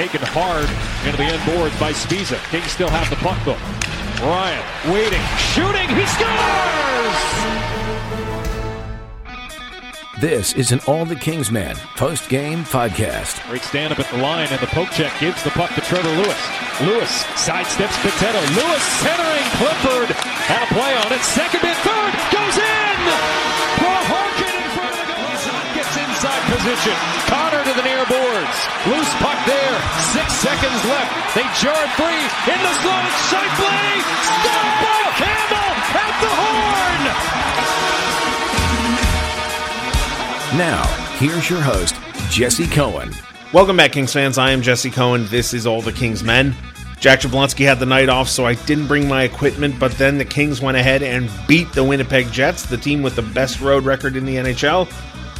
taken hard into the end boards by Spiza. Kings still have the puck though. Ryan waiting, shooting, he scores! This is an All the Kings Man post game podcast. Great stand up at the line, and the poke check gives the puck to Trevor Lewis. Lewis sidesteps Potato. Lewis centering Clifford. Had a play on it. Second and third goes in. Prokhorkin in front of the goal. Gets inside position. Connor to the near boards. Loose puck there. Six seconds left. They jar it free. In the slot. Scheifele. Stop! Campbell at the horn. Now, here's your host, Jesse Cohen. Welcome back, Kings fans. I am Jesse Cohen. This is All the Kings Men. Jack Jablonski had the night off, so I didn't bring my equipment, but then the Kings went ahead and beat the Winnipeg Jets, the team with the best road record in the NHL.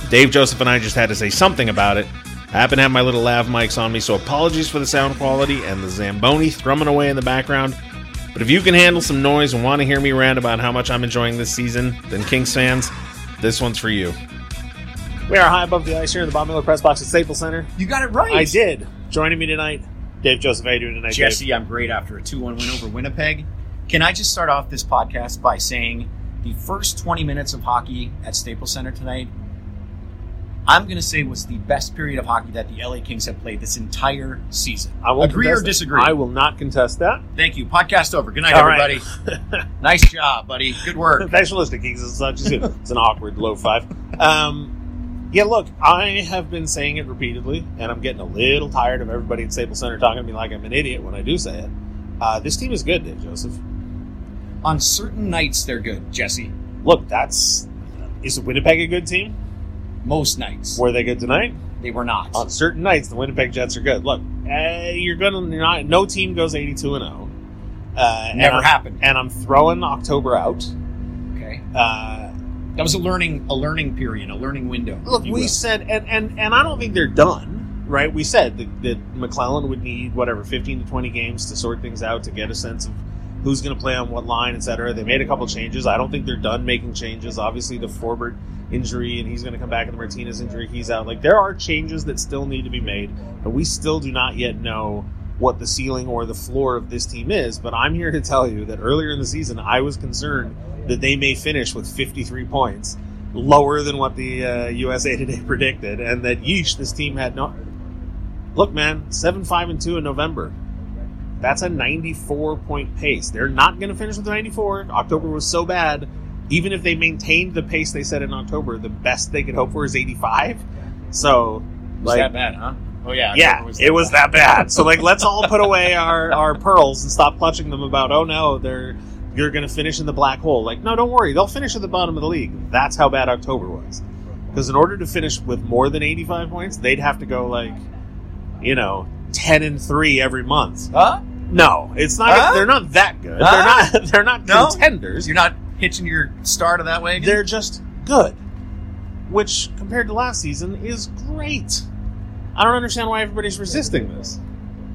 Dave Joseph and I just had to say something about it. I happen to have my little lav mics on me, so apologies for the sound quality and the Zamboni thrumming away in the background. But if you can handle some noise and want to hear me rant about how much I'm enjoying this season, then Kings fans, this one's for you. We are high above the ice here in the Bob Miller Press Box at Staples Center. You got it right. I did. Joining me tonight, Dave Joseph. How you doing tonight, Jesse, Dave? I'm great after a 2 1 win over Winnipeg. Can I just start off this podcast by saying the first 20 minutes of hockey at Staples Center tonight, I'm going to say was the best period of hockey that the LA Kings have played this entire season. I won't Agree or it. disagree? I will not contest that. Thank you. Podcast over. Good night, All right. everybody. nice job, buddy. Good work. Thanks for listening, Kings. It's, not just, it's an awkward low five. Um, yeah, look, I have been saying it repeatedly, and I'm getting a little tired of everybody at Staples Center talking to me like I'm an idiot when I do say it. Uh, this team is good, Dave Joseph. On certain nights, they're good, Jesse. Look, that's is Winnipeg a good team? Most nights. Were they good tonight? They were not. On certain nights, the Winnipeg Jets are good. Look, uh, you're gonna not. No team goes 82 and 0. Uh, Never happened. And I'm throwing October out. Okay. Uh, That was a learning a learning period, a learning window. Look, we will. said, and, and, and I don't think they're done, right? We said that, that McLellan would need, whatever, 15 to 20 games to sort things out, to get a sense of who's going to play on what line, et cetera. They made a couple changes. I don't think they're done making changes. Obviously, the Forbort injury, and he's going to come back, and the Martinez injury, he's out. Like, there are changes that still need to be made, and we still do not yet know what the ceiling or the floor of this team is. But I'm here to tell you that earlier in the season, I was concerned that they may finish with 53 points lower than what the uh, USA Today predicted, and that yeesh, this team had no. Look, man, seven five and two in November. That's a 94 point pace. They're not going to finish with 94. October was so bad. Even if they maintained the pace they set in October, the best they could hope for is 85. So, was like, that bad, huh? Oh yeah, yeah, it was that bad. So like, let's all put away our our pearls and stop clutching them about. Oh no, they're you're going to finish in the black hole. Like, no, don't worry, they'll finish at the bottom of the league. That's how bad October was. Because in order to finish with more than 85 points, they'd have to go like, you know, 10 and three every month. Huh? No, it's not. Huh? They're not that good. Huh? They're not. They're not No? contenders. You're not hitching your star to that wagon. They're just good, which compared to last season is great. I don't understand why everybody's resisting this.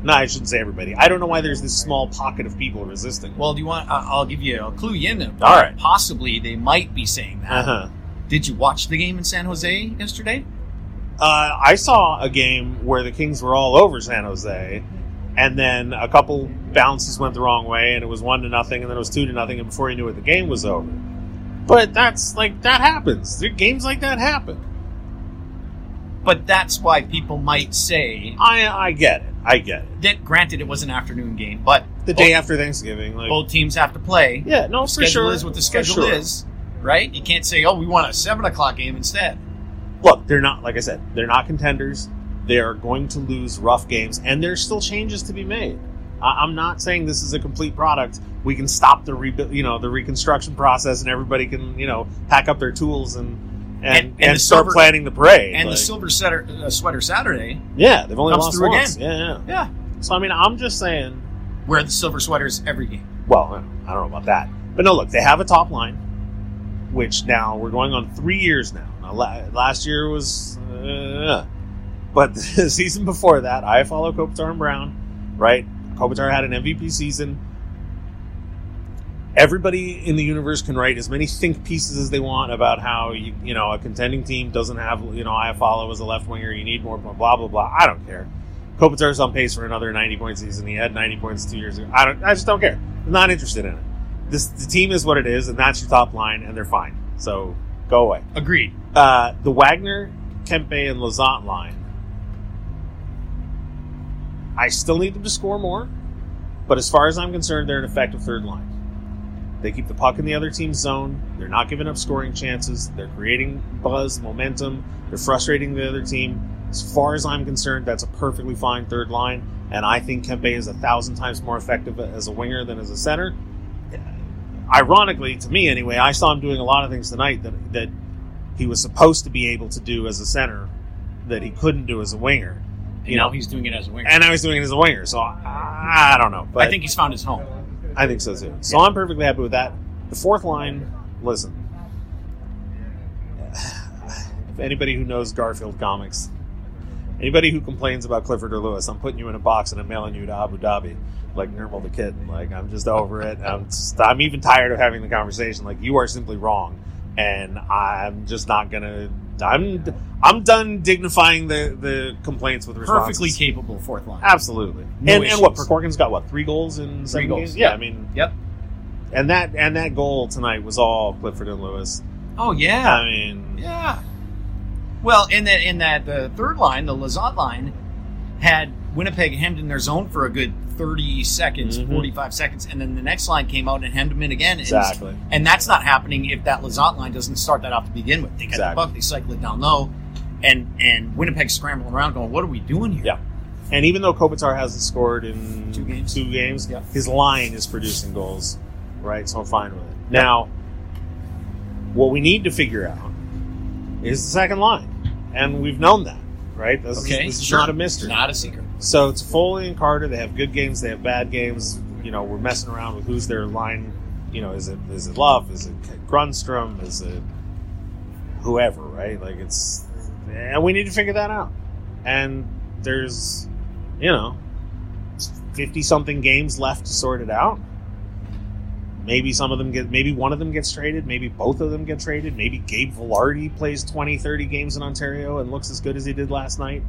No, I shouldn't say everybody. I don't know why there's this small pocket of people resisting. well, do you want? Uh, I'll give you. I'll clue you in. All right. Possibly they might be saying that. uh-huh. Did you watch the game in San Jose yesterday? Uh, I saw a game where the Kings were all over San Jose, and then a couple bounces went the wrong way, and it was one to nothing, and then it was two to nothing, and before you knew it, the game was over. But that's like that happens. There- Games like that happen. But that's why people might say I I get it. I get it. that. Granted, it was an afternoon game, but The day after Thanksgiving, like both teams have to play. yeah, no, The for sure. is what the schedule sure. is, right? You can't say, "Oh, we want a seven o'clock game instead." Look, they're not like I said. They're not contenders. They are going to lose rough games, and there's still changes to be made. I, I'm not saying this is a complete product. We can stop the rebuild, you know, the reconstruction process, and everybody can, you know, pack up their tools and and And- and, and start silver- planning the parade. And the silver setter, uh, sweater Saturday, yeah, they've only lost through once. again. Yeah, yeah. yeah, So I mean, I'm just saying. wear the silver sweaters every game. Well, I don't know about that, but no. Look, they have a top line, which now we're going on three years now. now last year was, uh, but the season before that, Iafallo Kopitar and Brown. Right, Kopitar had an MVP season. Everybody in the universe can write as many think pieces as they want about how you, you know a contending team doesn't have you know Iafallo as a left winger. You need more blah blah blah. I don't care. Kopitar's on pace for another 90 point season. He had 90 points two years ago. I don't. I just don't care. I'm not interested in it. This the team is what it is, and that's your top line, and they're fine. So go away. Agreed. Uh, the Wagner, Kempe, and Lizotte line. I still need them to score more, but as far as I'm concerned, they're an effective third line. They keep the puck in the other team's zone. They're not giving up scoring chances. They're creating buzz, momentum. They're frustrating the other team. As far as I'm concerned, that's a perfectly fine third line, and I think Kempe is a thousand times more effective as a winger than as a center. Ironically, to me anyway, I saw him doing a lot of things tonight that that he was supposed to be able to do as a center that he couldn't do as a winger. You know, he's doing it as a winger. and I was doing it as a winger, so I, I don't know. But I think he's found his home. I think so too. So I'm perfectly happy with that. The fourth line, listen. If anybody who knows Garfield comics, anybody who complains about Clifford or Lewis, I'm putting you in a box and I'm mailing you to Abu Dhabi, like Nermal the Kid. Like I'm just over it. I'm just, I'm even tired of having the conversation. Like you are simply wrong, and I'm just not gonna. I'm I'm done dignifying the the complaints with responses. Perfectly capable fourth line. Absolutely. No and, and what? issues. Prokhorkin's got what? Three goals in seven goals, games. Yeah, yeah. I mean, Yep. and that and that goal tonight was all Clifford and Lewis. Oh yeah. I mean, Yeah. Well, in that in that the third line, the Lizotte line, had Winnipeg hemmed in their zone for a good thirty seconds, Mhm. forty five seconds, and then the next line came out and hemmed them in again. And- Exactly. And that's not happening if that Lizotte line doesn't start that off to begin with. They get Exactly. the they cycle it down low, and and Winnipeg scrambling around, going, "What are we doing here?" Yeah. and even though Kopitar hasn't scored in Two games. two games, Yeah. his line is producing goals, right? So I'm fine with it. Now, what we need to figure out is the second line, and we've known that, right? This is, Okay. this is sure. not a mystery. Not a secret. So it's Foley and Carter. They have good games. They have bad games. You know, we're messing around with who's their line. You know, is it is it Love? Is it Grundstrom? Is it whoever? Right? Like it's, and we need to figure that out. And there's, you know, fifty something games left to sort it out. Maybe some of them get, maybe one of them gets traded, maybe both of them get traded, maybe Gabe Vilardi plays 20, 30 games in Ontario and looks as good as he did last night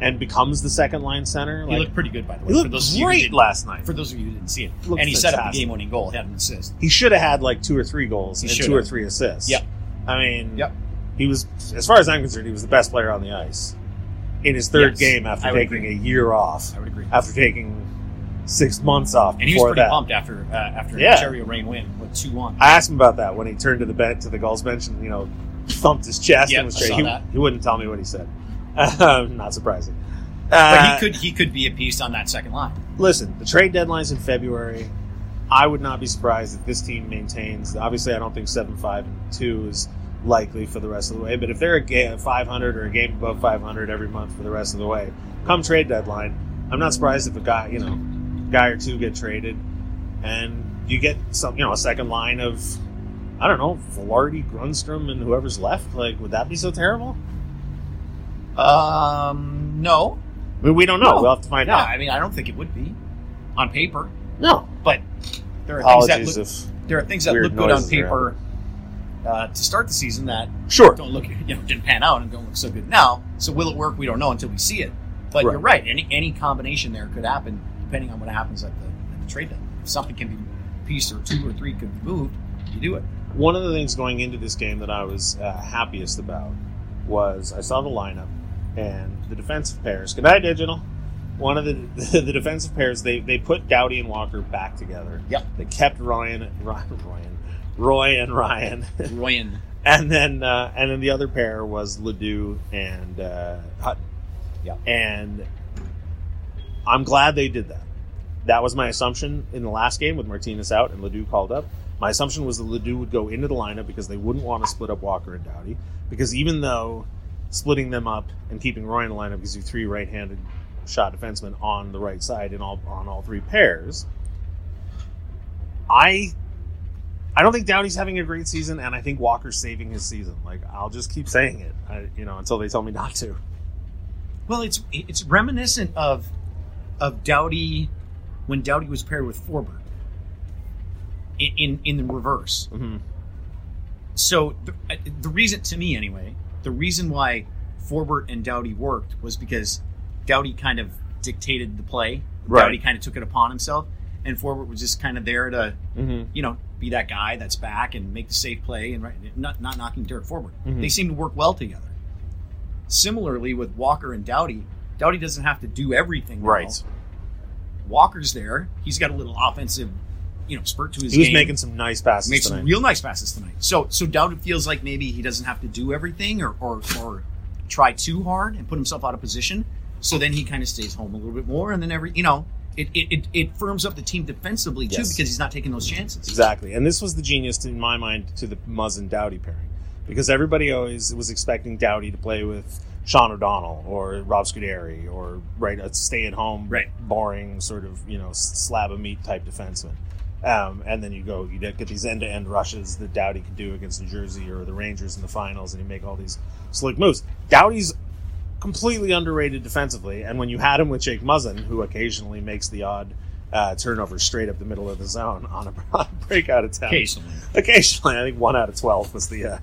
and becomes the second line center. He looked pretty good, by the way. he for looked those of you who great didn't- last night. For those of you who didn't see it, and he set up the game-winning goal, He had an assist. he should have had like two or three goals He and two or three assists. Yep. I mean, Yep. he was, as far as I'm concerned, he was the best player on the ice in his third Yes, game after taking agree. a year off, I would agree. after taking six months off. And he was pretty that. pumped after uh, after Yeah. Ontario Reign win with two one. I asked him about that when he turned to the bench to the goals bench and you know thumped his chest Yep, and was straight. He, he wouldn't tell me what he said. Not surprising. But Uh, he could he could be a piece on that second line. listen. The trade deadline's in February. I would not be surprised if this team maintains. Obviously, I don't think seven five and two is likely for the rest of the way. But if they're a game 500 or a game above 500 every month for the rest of the way, come trade deadline, I'm not surprised if a guy, you know, guy or two get traded, and you get some, you know, a second line of, I don't know, Vilardi, Grundstrom, and whoever's left. Like, would that be so terrible? Um, no, I mean, we don't know. No. We'll have to find no. out. I mean, I don't think it would be on paper, No. but there are things that look, there are things that look good on paper uh, to start the season that sure. don't look you know didn't pan out and don't look so good now. So will it work? We don't know until we see it. But Right. you're right. Any any combination there could happen depending on what happens at the, at the trade deadline. If something can be pieced or two or three could be moved, you do it. One of the things going into this game that I was uh, happiest about was I saw the lineup and the defensive pairs. Good night, digital. One of the the defensive pairs they they put Doughty and Walker back together. Yep. They kept Ryan, Ryan, Ryan Roy and Ryan, Ryan, and then uh, and then the other pair was LaDue and uh, Hutton. Yep. And I'm glad they did that. That was my assumption in the last game with Martinez out and LaDue called up. My assumption was that LaDue would go into the lineup because they wouldn't want to split up Walker and Doughty. Because even though splitting them up and keeping Roy in the lineup gives you three right-handed shot defensemen on the right side in all on all three pairs, I I don't think Doughty's having a great season, and I think Walker's saving his season. Like I'll just keep saying it, I, you know, until they tell me not to. Well, it's it's reminiscent of of Doughty when Doughty was paired with Forbort. In in, in the reverse. Mm-hmm. So the, the reason to me anyway, the reason why Forbort and Doughty worked was because Doughty kind of dictated the play. Right. Doughty kind of took it upon himself, and Forbort was just kind of there to, Mhm. you know, be that guy that's back and make the safe play and right, not not knocking Derek Forbort. Mhm. They seem to work well together. Similarly with Walker and Doughty, Doughty doesn't have to do everything. Right. Walker's there. He's got a little offensive, you know, spurt to his He was game. making some nice passes made tonight. some real nice passes tonight. So so Doughty feels like maybe he doesn't have to do everything or or, or try too hard and put himself out of position. So then he kind of stays home a little bit more, and then every you know it it, it, it firms up the team defensively too Yes. because he's not taking those chances. Exactly. And this was the genius, in my mind, to the Muzz and Doughty pairing. Because everybody always was expecting Doughty to play with Sean O'Donnell or Rob Scuderi or, right, a stay at home, Right. boring, sort of, you know, slab of meat type defenseman. Um, and then you go, you get these end to end rushes that Doughty can do against New Jersey or the Rangers in the finals, and you make all these slick moves. Doughty's completely underrated defensively, and when you had him with Jake Muzzin, who occasionally makes the odd uh, turnover straight up the middle of the zone on a, on a breakout attempt, Occasionally. occasionally, I think one out of twelve was the uh,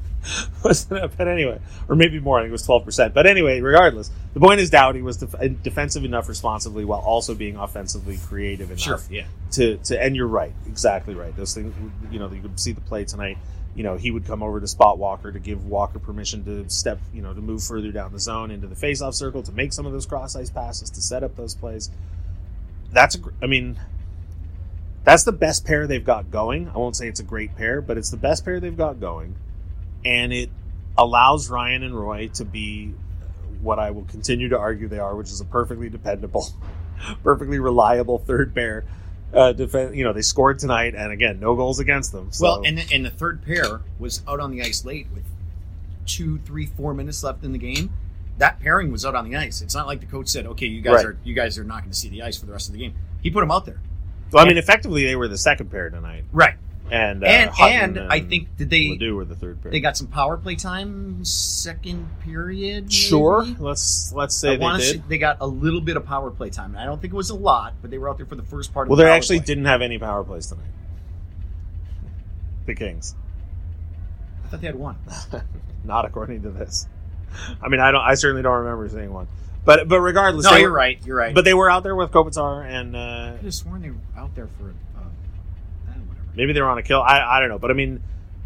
was the, but anyway, or maybe more. I think it was twelve percent. But anyway, regardless, the point is Doughty was def- defensive enough responsibly while also being offensively creative enough Sure. Yeah. to to and you're right, exactly right. Those things, you know, you could see the play tonight. You know, he would come over to spot Walker to give Walker permission to step, you know, to move further down the zone into the faceoff circle to make some of those cross ice passes to set up those plays. That's a, gr- I mean, that's the best pair they've got going. I won't say it's a great pair, but it's the best pair they've got going, and it allows Ryan and Roy to be what I will continue to argue they are, which is a perfectly dependable, perfectly reliable third pair. Uh, defense, you know, they scored tonight, and again, no goals against them. So. Well, and the, and the third pair was out on the ice late with two, three, four minutes left in the game. That pairing was out on the ice. It's not like the coach said, "Okay, you guys Right. are you guys are not going to see the ice for the rest of the game." He put them out there, Well, I mean, effectively, they were the second pair tonight, right? And uh, and Hutton and I think did they LaDue were the third pair. they got some power play time second period? maybe? sure. Let's let's say I they did. say they got a little bit of power play time. I don't think it was a lot, but they were out there for the first part. well, of the year. Well they power actually play. didn't have any power plays tonight. The Kings, I thought they had one. not according to this. I mean, I don't. I certainly don't remember seeing one. But but regardless, No, you're were- right. You're right. But they were out there with Kopitar, and uh, I could have sworn they were out there for. Maybe they were on a kill. I I don't know. But I mean,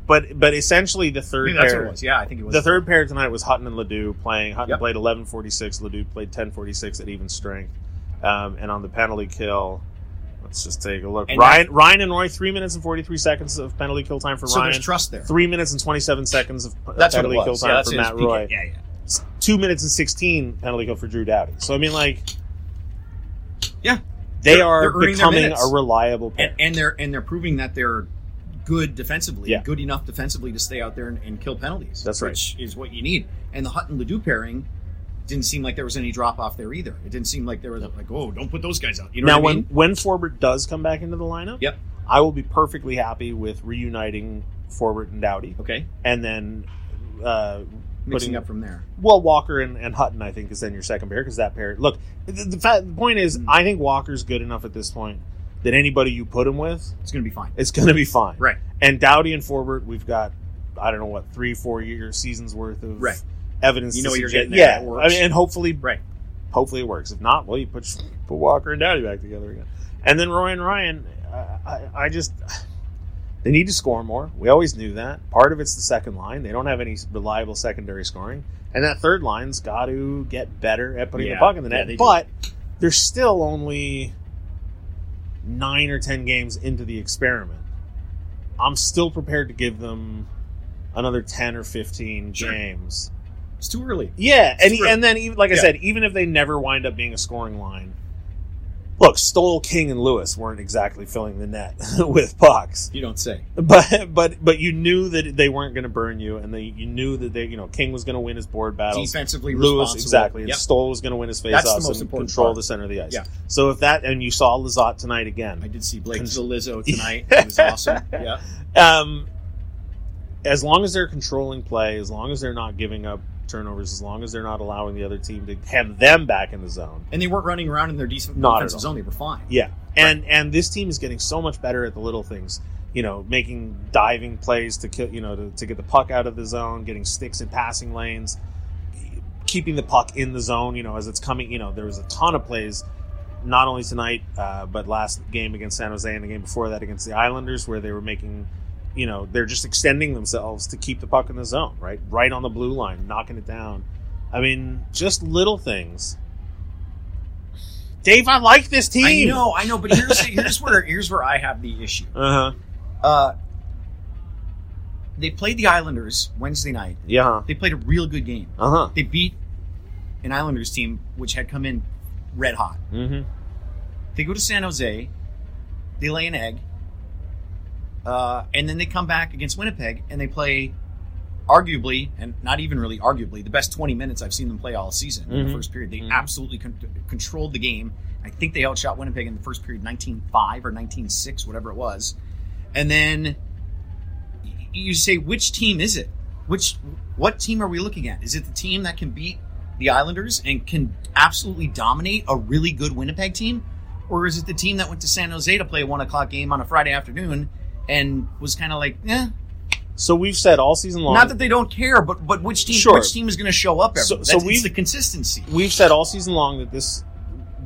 but but essentially the third Maybe that's pair. what it was. Yeah, I think it was. The third pair tonight was Hutton and LaDue playing. Hutton Yep. played 11:46. LaDue played 10:46 at even strength. Um, and on the penalty kill, let's just take a look. And Ryan Ryan and Roy three minutes and 43 seconds of penalty kill time for So Ryan. there's trust there. Three minutes and 27 seconds of That's penalty kill time Yeah, for Matt PK. Roy. Yeah, yeah. Two minutes and 16 penalty kill for Drew Doughty. So I mean, like, Yeah. They They're- are they're becoming a reliable pair. And, and they're and they're proving that they're good defensively, Yeah. good enough defensively to stay out there and, and kill penalties. That's right. Which is what you need. And the Hutton LaDue pairing didn't seem like there was any drop off there either. It didn't seem like there was like, oh, don't put those guys out. You know now, when mean? when Forbort does come back into the lineup, Yep. I will be perfectly happy with reuniting Forbort and Doughty. Okay. and then uh, Mixing putting up from there. well Walker and, and Hutton. I think is then your second pair because that pair. Look, the, the, fa- the point is, Mm. I think Walker's good enough at this point that anybody you put him with, It's gonna be fine. it's going to be fine. Right. And Doughty and Forbort, we've got I don't know what three, four year seasons worth of Right. evidence. You to know you're getting there, Yeah. I mean, and hopefully, Right. hopefully it works. If not, well, you put put Walker and Doughty back together again. And then Roy and Ryan, I, I, I just they need to score more. We always knew that. Part of it's the second line. They don't have any reliable secondary scoring, and that third line's got to get better at putting Yeah. the puck in the Yeah, net. do. but they're still only nine or ten games into the experiment. I'm still prepared to give them another ten or fifteen Sure. games. It's too early. Yeah, and True. and then even like I said, even if they never wind up being a scoring line, look, Stoll, King, and Lewis weren't exactly filling the net with pucks, You don't say. but but but you knew that they weren't going to burn you, and they you knew that they you know King was going to win his board battle Defensively Lewis exactly, and Yep. Stoll was going to win his most and control part. the center of the ice. Yeah. So if that and you saw Lizotte tonight again, I did see Blake Cons- Lizzo tonight. It was awesome. Yeah. um, as long as they're controlling play, as long as they're not giving up turnovers, as long as they're not allowing the other team to have them back in the zone. And they weren't running around in their decent Not defensive zone. They were fine. Yeah, and and this team is getting so much better at the little things. You know, making diving plays to kill. You know, to, to get the puck out of the zone, getting sticks in passing lanes, keeping the puck in the zone. You know, as it's coming. You know, there was a ton of plays not only tonight, uh, but last game against San Jose and the game before that against the Islanders, where they were making, you know, they're just extending themselves to keep the puck in the zone, right, right on the blue line, knocking it down. I mean, just little things. Dave, I like this team. I know, I know, but here's here's where here's where I have the issue. Uh huh. Uh, they played the Islanders Wednesday night. Yeah. They played a real good game. Uh huh. They beat an Islanders team which had come in red hot. Mm-hmm. They go to San Jose, they lay an egg, uh, and then they come back against Winnipeg and they play arguably, and not even really arguably, the best 20 minutes I've seen them play all season in the Mhm. first period. They Mhm. absolutely con- controlled the game. I think they outshot Winnipeg in the first period 19-5 or 19-6, whatever it was. And then you say, which team is it? Which what team are we looking at? Is it the team that can beat the Islanders and can absolutely dominate a really good Winnipeg team, or is it the team that went to San Jose to play a one o'clock game on a Friday afternoon and was kind of like, yeah. So we've said all season long. Not that they don't care, but but which team Sure. which team is going to show up? Every, So- so it's we've- the consistency, we've said all season long that this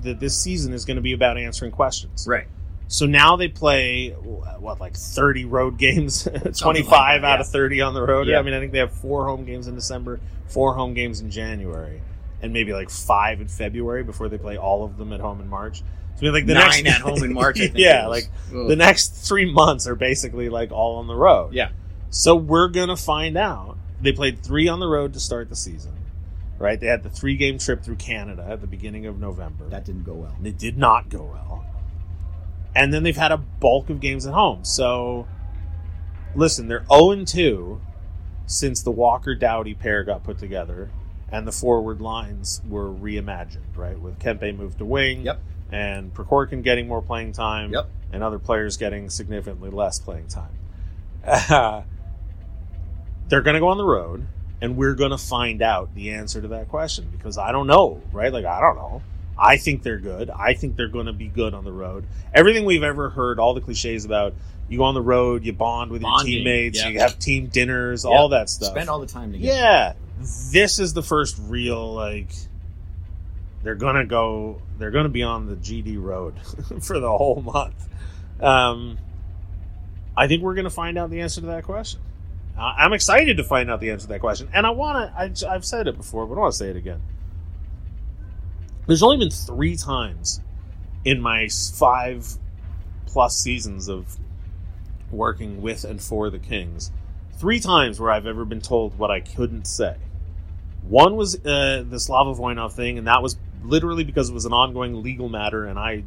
that this season is going to be about answering questions. right? So now they play what like 30 road games, 25 like that, out of 30 on the road. Yeah. I mean, I think they have four home games in December, four home games in January, and maybe like five in February before they play all of them at home in March. So like the Nine next at home in March. I think yeah, like Ugh. the next three months are basically like all on the road. yeah, So we're gonna find out. They played three on the road to start the season, right? They had the three game trip through Canada at the beginning of November. that didn't go well. and it did not go well. And then they've had a bulk of games at home. So listen, they're 0 2 since the Walker Doughty pair got put together and the forward lines were reimagined, right? With Kempe moved to wing Yep. And Prokhorkin getting more playing time Yep. and other players getting significantly less playing time. they're going to go on the road and we're going to find out the answer to that question because I don't know, right? Like, I don't know. I think they're good. I think they're going to be good on the road. Everything we've ever heard, all the cliches about you go on the road, you bond with Bonding, your teammates, yeah. you have team dinners, Yeah. all that stuff. Spend all the time together. Yeah, this is the first real like they're gonna go. They're gonna be on the GD road for the whole month. Um, I think we're gonna find out the answer to that question. I'm excited to find out the answer to that question, and I want to. I've said it before, but I want to say it again. There's only been three times in my five plus seasons of working with and for the Kings three times where I've ever been told what I couldn't say. One was uh, the Slava Voinov thing, and that was literally because it was an ongoing legal matter, and I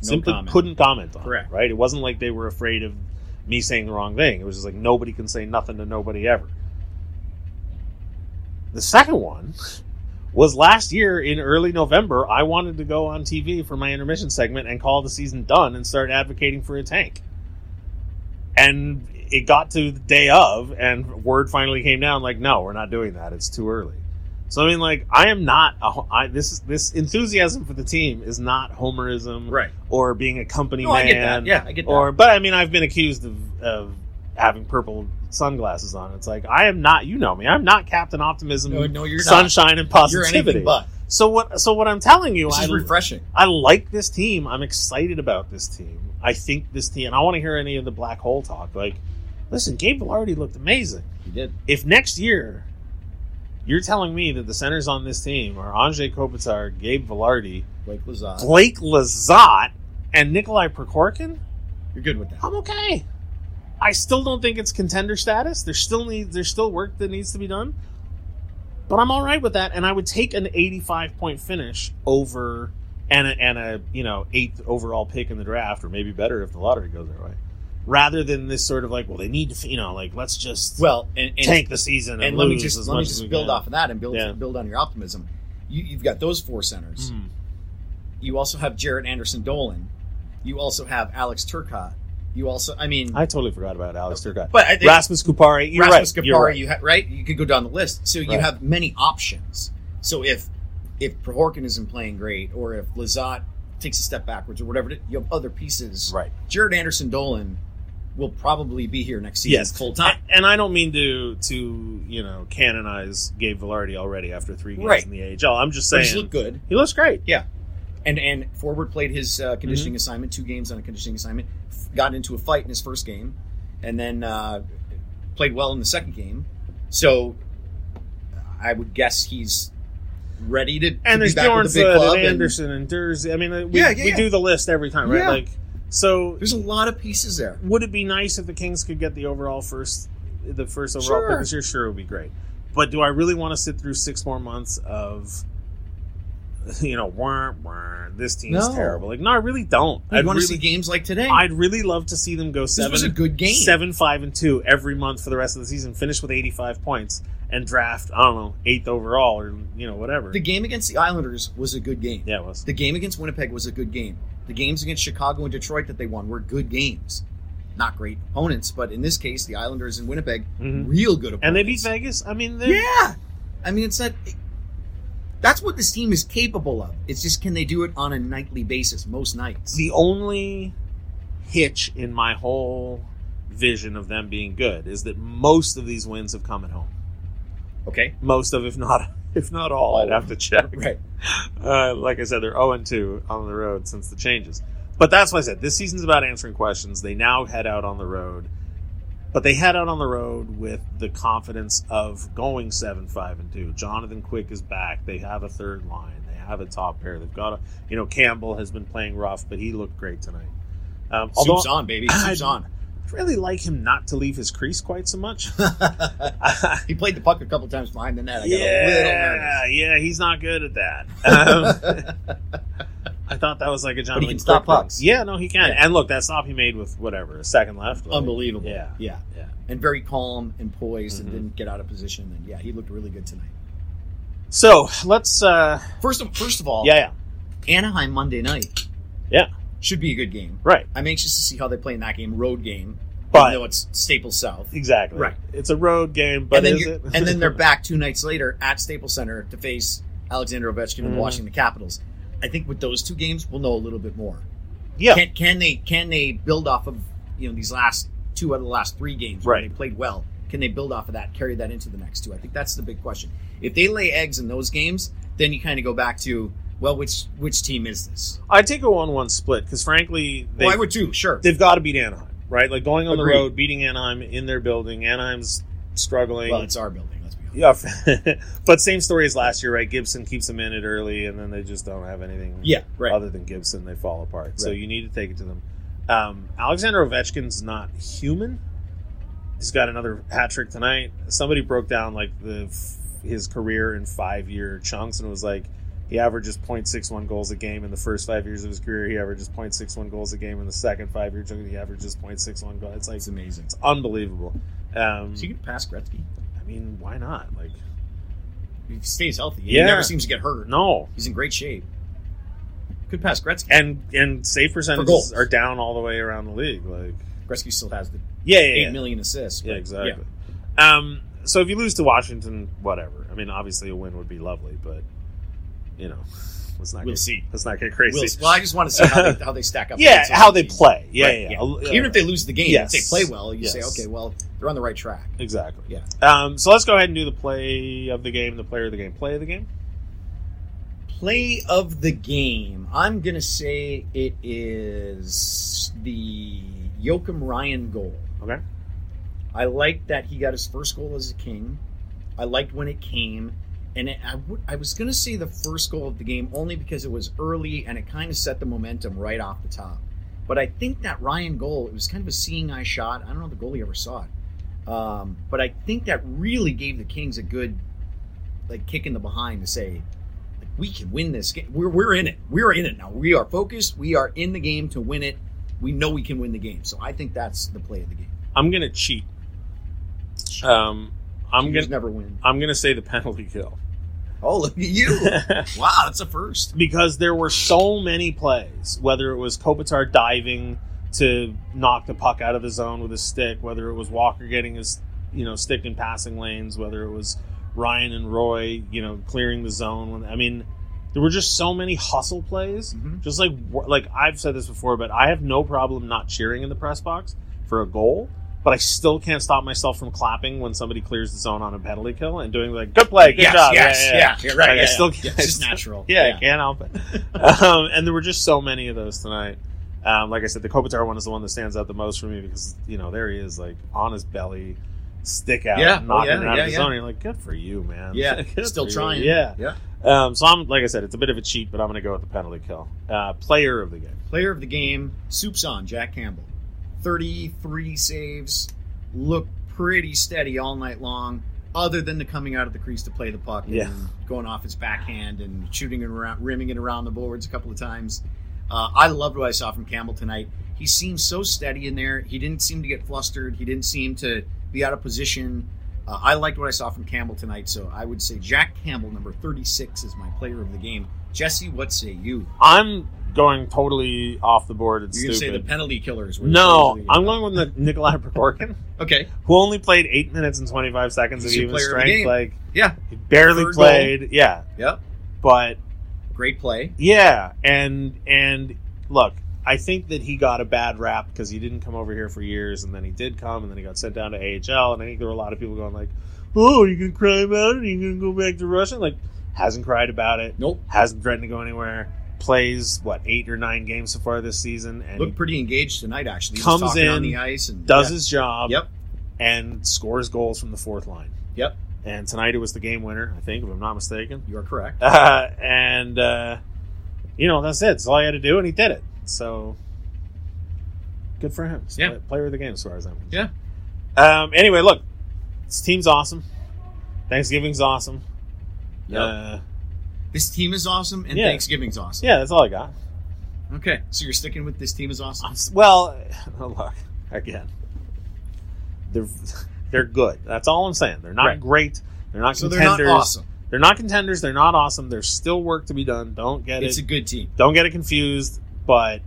simply comment. couldn't comment on Correct. it. Right? It wasn't like they were afraid of me saying the wrong thing. It was just like nobody can say nothing to nobody ever. The second one was last year in early November. I wanted to go on TV for my intermission segment and call the season done and start advocating for a tank. And it got to the day of, and word finally came down like, no, we're not doing that. It's too early. So I mean, like, I am not. A, I, this is this enthusiasm for the team is not homerism, Right. Or being a company No, man, I get that. Yeah, I get that. or but I mean, I've been accused of, of having purple sunglasses on. It's like I am not. You know me. I'm not Captain Optimism, No, no, you're not. sunshine and You're positivity. but. So what? So what I'm telling you, This I, is refreshing. I like this team. I'm excited about this team. I think this team. And I want to hear any of the black hole talk. Like, listen, Gabe Vilardi looked amazing. You did. If next year you're telling me that the centers on this team are Anze Kopitar, Gabe Vilardi, Blake Lizotte. Blake Lizotte, and Nikolai Prokhorkin, You're good with that. I'm okay. I still don't think it's contender status. There's still needs there's still work that needs to be done. But I'm all right with that, and I would take an 85 point finish over and a, and a you know eighth overall pick in the draft, or maybe better if the lottery goes their way, rather than this sort of like, well, they need to you know like let's just Well, and, and tank the season and, and let me just let me just build off of that and build Yeah. build on your optimism. You, you've got those four centers. Mhm. You also have Jarret Anderson Dolan. You also have Alex Turcotte. You also, I mean, I totally forgot about Alex Turcotte. but I Rasmus Kupari, you're Rasmus right. Kupari, you're right. you ha- right? You could go down the list. So you Right. have many options. So if if Prokhorkin isn't playing great, or if Lizotte takes a step backwards, or whatever, you have other pieces. Right. Jarret Anderson Dolan will probably be here next season Yes, full time. And, I don't mean to to you know canonize Gabe Vilardi already after three games Right. in the AHL. I'm just But saying he's looked good. he looks great. Yeah. And and Forbort played his uh, conditioning assignment, two games on a conditioning assignment. Got into a fight in his first game, and then uh, played well in the second game. So I would guess he's ready to, to and there's be back with the big Bjornsson club. and and Anderson and Durzi. I mean, uh, we, Yeah, yeah, we yeah. do the list every time, right? Yeah. Like, so there's a lot of pieces there. would it be nice if the Kings could get the overall first, the first overall Sure. pick this year? Sure, it would be great. But do I really want to sit through six more months of, you know, wah, wah, this team's No. terrible? Like, no, I really don't. I I'd want to see games like today. I'd really love to see them go seven. was a good game. Seven, five, and two every month for the rest of the season. Finish with eighty-five points and draft. I don't know eighth overall or you know whatever. the game against the Islanders was a good game. yeah, it was. The game against Winnipeg was a good game. The games against Chicago and Detroit that they won were good games. Not great opponents, but in this case, the Islanders and Winnipeg, Mhm. real good opponents. and they beat Vegas. I mean, they're- Yeah, I mean, it's that. That's what this team is capable of. It's just can they do it on a nightly basis? Most nights. the only hitch in my whole vision of them being good is that most of these wins have come at home. okay, Most of, if not, if not all, I'd have to check. right. Uh, like I said, they're 0 2 on the road since the changes. But that's why I said this season's about answering questions. They now head out on the road, but they head out on the road with the confidence of going 7 5 and 2. Jonathan Quick is back. They have a third line. They have a top pair. They've got a, you know, Campbell has been playing rough, but he looked great tonight. Um, although Soup's on, baby. Soup's on. I'd really like him not to leave his crease quite so much. he played the puck a couple times behind the net. I got a little yeah, nervous. yeah, he's not good at that. Um, I thought that was like a Jonathan can stop Quick thing. pucks. Yeah, no, he can. Yeah. And look, that stop he made with whatever a second left, like, Unbelievable. Yeah, yeah, yeah. and very calm and poised, Mhm. and didn't get out of position. And yeah, he looked really good tonight. So let's. uh First of first of all, Yeah, yeah, Anaheim Monday night yeah. Should be a good game. Right, I'm anxious to see how they play in that game, road game, But- even though it's Staples South. exactly. Right. It's a road game, but and then is it? and then they're back two nights later at Staples Center to face Alexander Ovechkin and Mhm. the Washington Capitals. I think with those two games, we'll know a little bit more. yeah. Can, can they can they build off of you know these last two out of the last three games where Right. they played well? Can they build off of that, carry that into the next two? I think that's the big question. If they lay eggs in those games, then you kind of go back to well, which which team is this? I'd take a one-one split because frankly, they, well, I would too. Sure. they've got to beat Anaheim, right? Like going on Agreed. the road, beating Anaheim in their building. Anaheim's struggling. Well, it's our building. Let's be honest. Yeah, but same story as last year, right? Gibson keeps them in it early, and then they just don't have anything. Yeah, right. Other than Gibson, they fall apart. So you need to take it to them. Um, Alexander Ovechkin's not human. He's got another hat trick tonight. Somebody broke down like the his career in five year chunks, and was like he averages 0.61 goals a game in the first five years of his career. He averages 0.61 goals a game in the second five year chunk. He averages 0.61 goals. It's like It's amazing. it's unbelievable. Um, So you can pass Gretzky. I mean, why not? Like, He stays healthy. He never seems to get hurt. no, He's in great shape. Could pass Gretzky. and and save percentages are down all the way around the league. Like, Gretzky still has the yeah, yeah, eight yeah, million assists. yeah but- exactly. Um, so if you lose to Washington, whatever. I mean, obviously a win would be lovely, but you know, let's not We'll get, see. Let's not get crazy. We'll, well, I just want to see how they, how they stack up. yeah, how they play. Yeah, Right, yeah, yeah. Even if they lose the game, Yes. if they play well, you say, okay, well, they're on the right track. exactly. Yeah. Um, so let's go ahead and do the play of the game, the player of the game, play of the game. Play of the game. I'm gonna say it is the Joakim Ryan goal. Okay. I liked that he got his first goal as a king. I liked when it came, and it, I, was going to say the first goal of the game only because it was early and it kind of set the momentum right off the top. But I think that Ryan goal, it was kind of a seeing eye shot. I don't know if the goalie ever saw it, um, but I think that really gave the Kings a good like kick in the behind to say, like, we can win this game. We're we're in it. We're in it now. We are focused. We are in the game to win it. We know we can win the game. So I think that's the play of the game. I'm gonna cheat. Um, I'm gonna never win. I'm gonna say the penalty kill. Oh, look at you! wow, that's a first. because there were so many plays, whether it was Kopitar diving to knock the puck out of the zone with his stick, whether it was Walker getting his you know stick in passing lanes, whether it was Ryan and Roy you know clearing the zone. I mean, there were just so many hustle plays. Mhm. Just like like I've said this before, but I have no problem not cheering in the press box for a goal. But I still can't stop myself from clapping when somebody clears the zone on a penalty kill and doing like good play, good yes, job. yes, yeah, yeah, yeah. yeah, right. Like, I still yeah. Yeah, it's just natural. Yeah, I can't help it. um, and there were just so many of those tonight. Um, like I said, the Kopitar one is the one that stands out the most for me because you know there he is, like on his belly, stick out, Yeah, oh, knocking yeah, it out yeah, of the yeah. zone. You're like, good for you, man. Yeah, still for you. trying. Yeah. yeah. Um, so I'm like I said, it's a bit of a cheat, but I'm going to go with the penalty kill. Uh, player of the game. Player of the game, soups on Jack Campbell. 33 saves, looked pretty steady all night long, other than the coming out of the crease to play the puck Yeah. and going off his backhand and shooting it around, rimming it around the boards a couple of times. Uh, I loved what I saw from Campbell tonight. He seemed so steady in there. He didn't seem to get flustered. He didn't seem to be out of position. Uh, I liked what I saw from Campbell tonight, so I would say Jack Campbell, number 36, is my player of the game. Jesse, what say you? I'm going totally off the board. It's You're going to say the penalty killers. were no, the I'm going with the Nikolai Prokhorkin, Okay. who only played eight minutes and 25 seconds He's of even player of strength. Like Yeah. he barely Third played. Yeah, Yep. but Great play. Yeah, and and look, I think that he got a bad rap because he didn't come over here for years, and then he did come, and then he got sent down to AHL, and I think there were a lot of people going like, "Oh, you gonna cry about it? You gonna go back to Russia?" Like, hasn't cried about it. Nope. Hasn't threatened to go anywhere. Plays what eight or nine games so far this season, and Looked pretty engaged tonight, actually. Comes in, on the ice and does yeah. his job. Yep. and scores goals from the fourth line. Yep. And tonight it was the game winner, I think, if I'm not mistaken. You are correct. Uh, and uh, you know that's it. That's all he had to do, and he did it. So good for him. He's Yeah. play- player of the game as far as I'm Yeah. concerned. Um. Anyway, look, this team's awesome. Thanksgiving's awesome. Yep. Uh, This team is awesome, and Yeah. Thanksgiving's awesome. yeah, that's all I got. Okay. So you're sticking with this team is awesome. Well, oh, look again. They're they're good. That's all I'm saying. They're not Right. great. They're not So they're not contenders. awesome. They're not contenders. They're not awesome. There's still work to be done. Don't get It's it. a good team. don't get it confused. But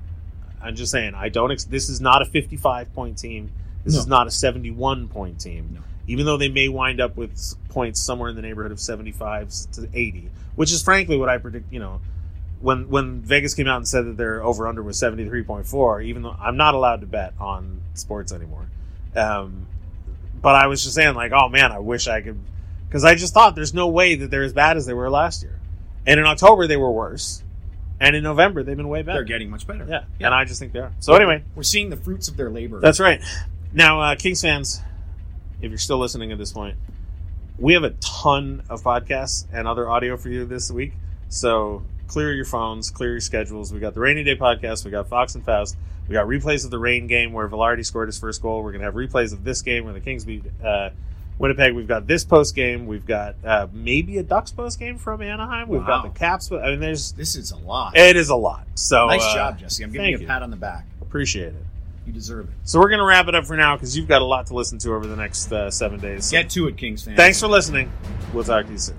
I'm just saying, I don't. Ex- this is not a 55 point team. This No. is not a 71 point team. No. Even though they may wind up with points somewhere in the neighborhood of 75 to 80, which is frankly what I predict. You know, when when Vegas came out and said that their over under was 73.4, even though I'm not allowed to bet on sports anymore. Um, but I was just saying, like, oh man, I wish I could, because I just thought there's no way that they're as bad as they were last year. And in October they were worse, and in November they've been way better. They're getting much better. yeah. and I just think they are. So anyway, We're seeing the fruits of their labor. that's right. Now, uh, Kings fans, if you're still listening at this point, we have a ton of podcasts and other audio for you this week. So clear your phones, clear your schedules. We got the Rainy Day podcast. We got Fox and Faust. We got replays of the Reign game where Vilardi scored his first goal. We're going to have replays of this game where the Kings beat uh, Winnipeg. We've got this post game. We've got uh, maybe a Ducks post game from Anaheim. We've got the Caps. I mean, there's this is a lot. it is a lot. So nice uh, job, Jesse. I'm giving thank you a you. pat on the back. Appreciate it. You deserve it. So we're going to wrap it up for now because you've got a lot to listen to over the next uh, seven days. So Get to it, Kings fans. thanks for listening. We'll talk to you soon.